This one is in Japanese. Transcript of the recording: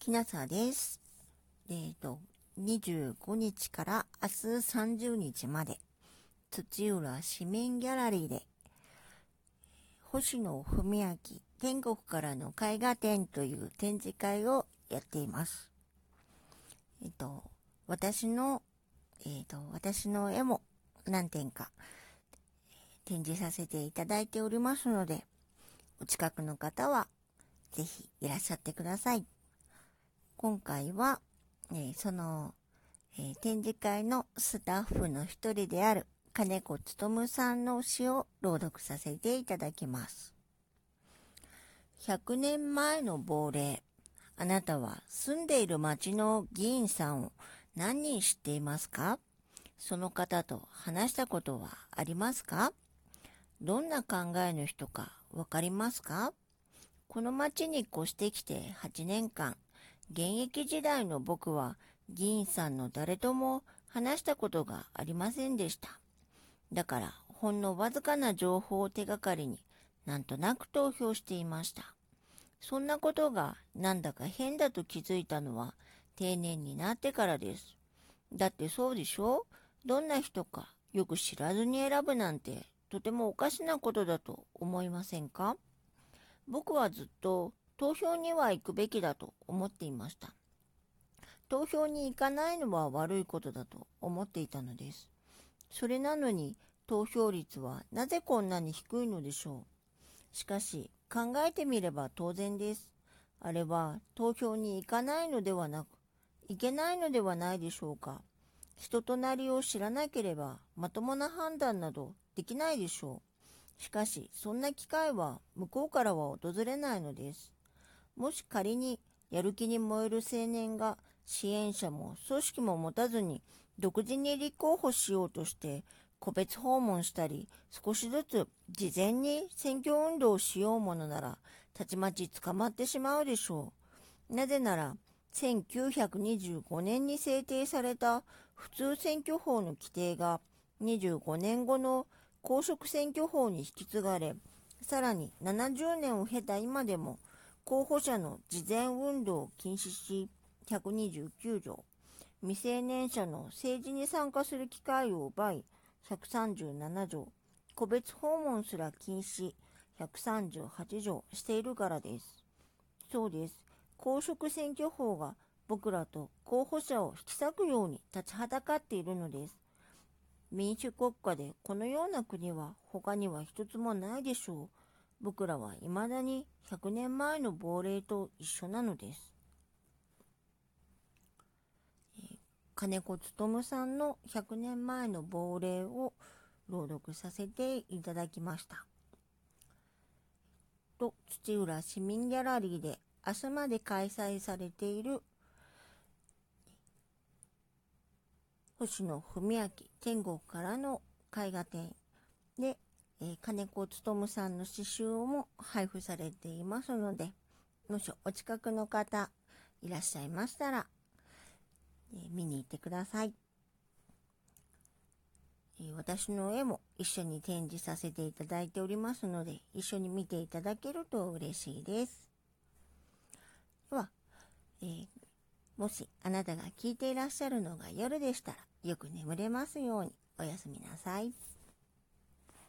きなさです。えっ、ー、と、25日から明日30日まで、土浦市民ギャラリーで、星野文明天国からの絵画展という展示会をやっています。えっ、ー、と、私の、えっ、ー、と、私の絵も何点か展示させていただいておりますので、お近くの方はぜひいらっしゃってください。今回は、え、その、え、展示会のスタッフの一人である金子勉さんの詩を朗読させていただきます。100年前の亡霊。あなたは住んでいる町の議員さんを何人知っていますか？その方と話したことはありますか？どんな考えの人かわかりますか？この町に越してきて8年間、現役時代の僕は議員さんの誰とも話したことがありませんでした。だからほんのわずかな情報を手がかりになんとなく投票していました。そんなことがなんだか変だと気づいたのは定年になってからです。だってそうでしょ？どんな人かよく知らずに選ぶなんてとてもおかしなことだと思いませんか？僕はずっと投票には行くべきだと思っていました。投票に行かないのは悪いことだと思っていたのです。それなのに投票率はなぜこんなに低いのでしょう。しかし考えてみれば当然です。あれは投票に行かないのではなく、いけないのではないでしょうか。人となりを知らなければまともな判断などできないでしょう。しかし、そんな機会は向こうからは訪れないのです。もし仮にやる気に燃える青年が支援者も組織も持たずに独自に立候補しようとして個別訪問したり少しずつ事前に選挙運動をしようものならたちまち捕まってしまうでしょう。なぜなら1925年に制定された普通選挙法の規定が25年後の公職選挙法に引き継がれさらに70年を経た今でも候補者の事前運動を禁止し、129条、未成年者の政治に参加する機会を奪い、137条、個別訪問すら禁止、138条しているからです。そうです。公職選挙法が僕らと候補者を引き裂くように立ちはだかっているのです。民主国家でこのような国は他には一つもないでしょう。僕らは未だに100年前の亡霊と一緒なのです。金子勉さんの100年前の亡霊を朗読させていただきました。と、土浦市民ギャラリーで明日まで開催されている星野文明天国からの絵画展でえー、金子勉さんの刺繍も配布されていますので、もしお近くの方いらっしゃいましたら、えー、見に行ってください。えー、私の絵も一緒に展示させていただいておりますので、一緒に見ていただけると嬉しいです。では、えー、もしあなたが聞いていらっしゃるのが夜でしたら、よく眠れますようにおやすみなさい。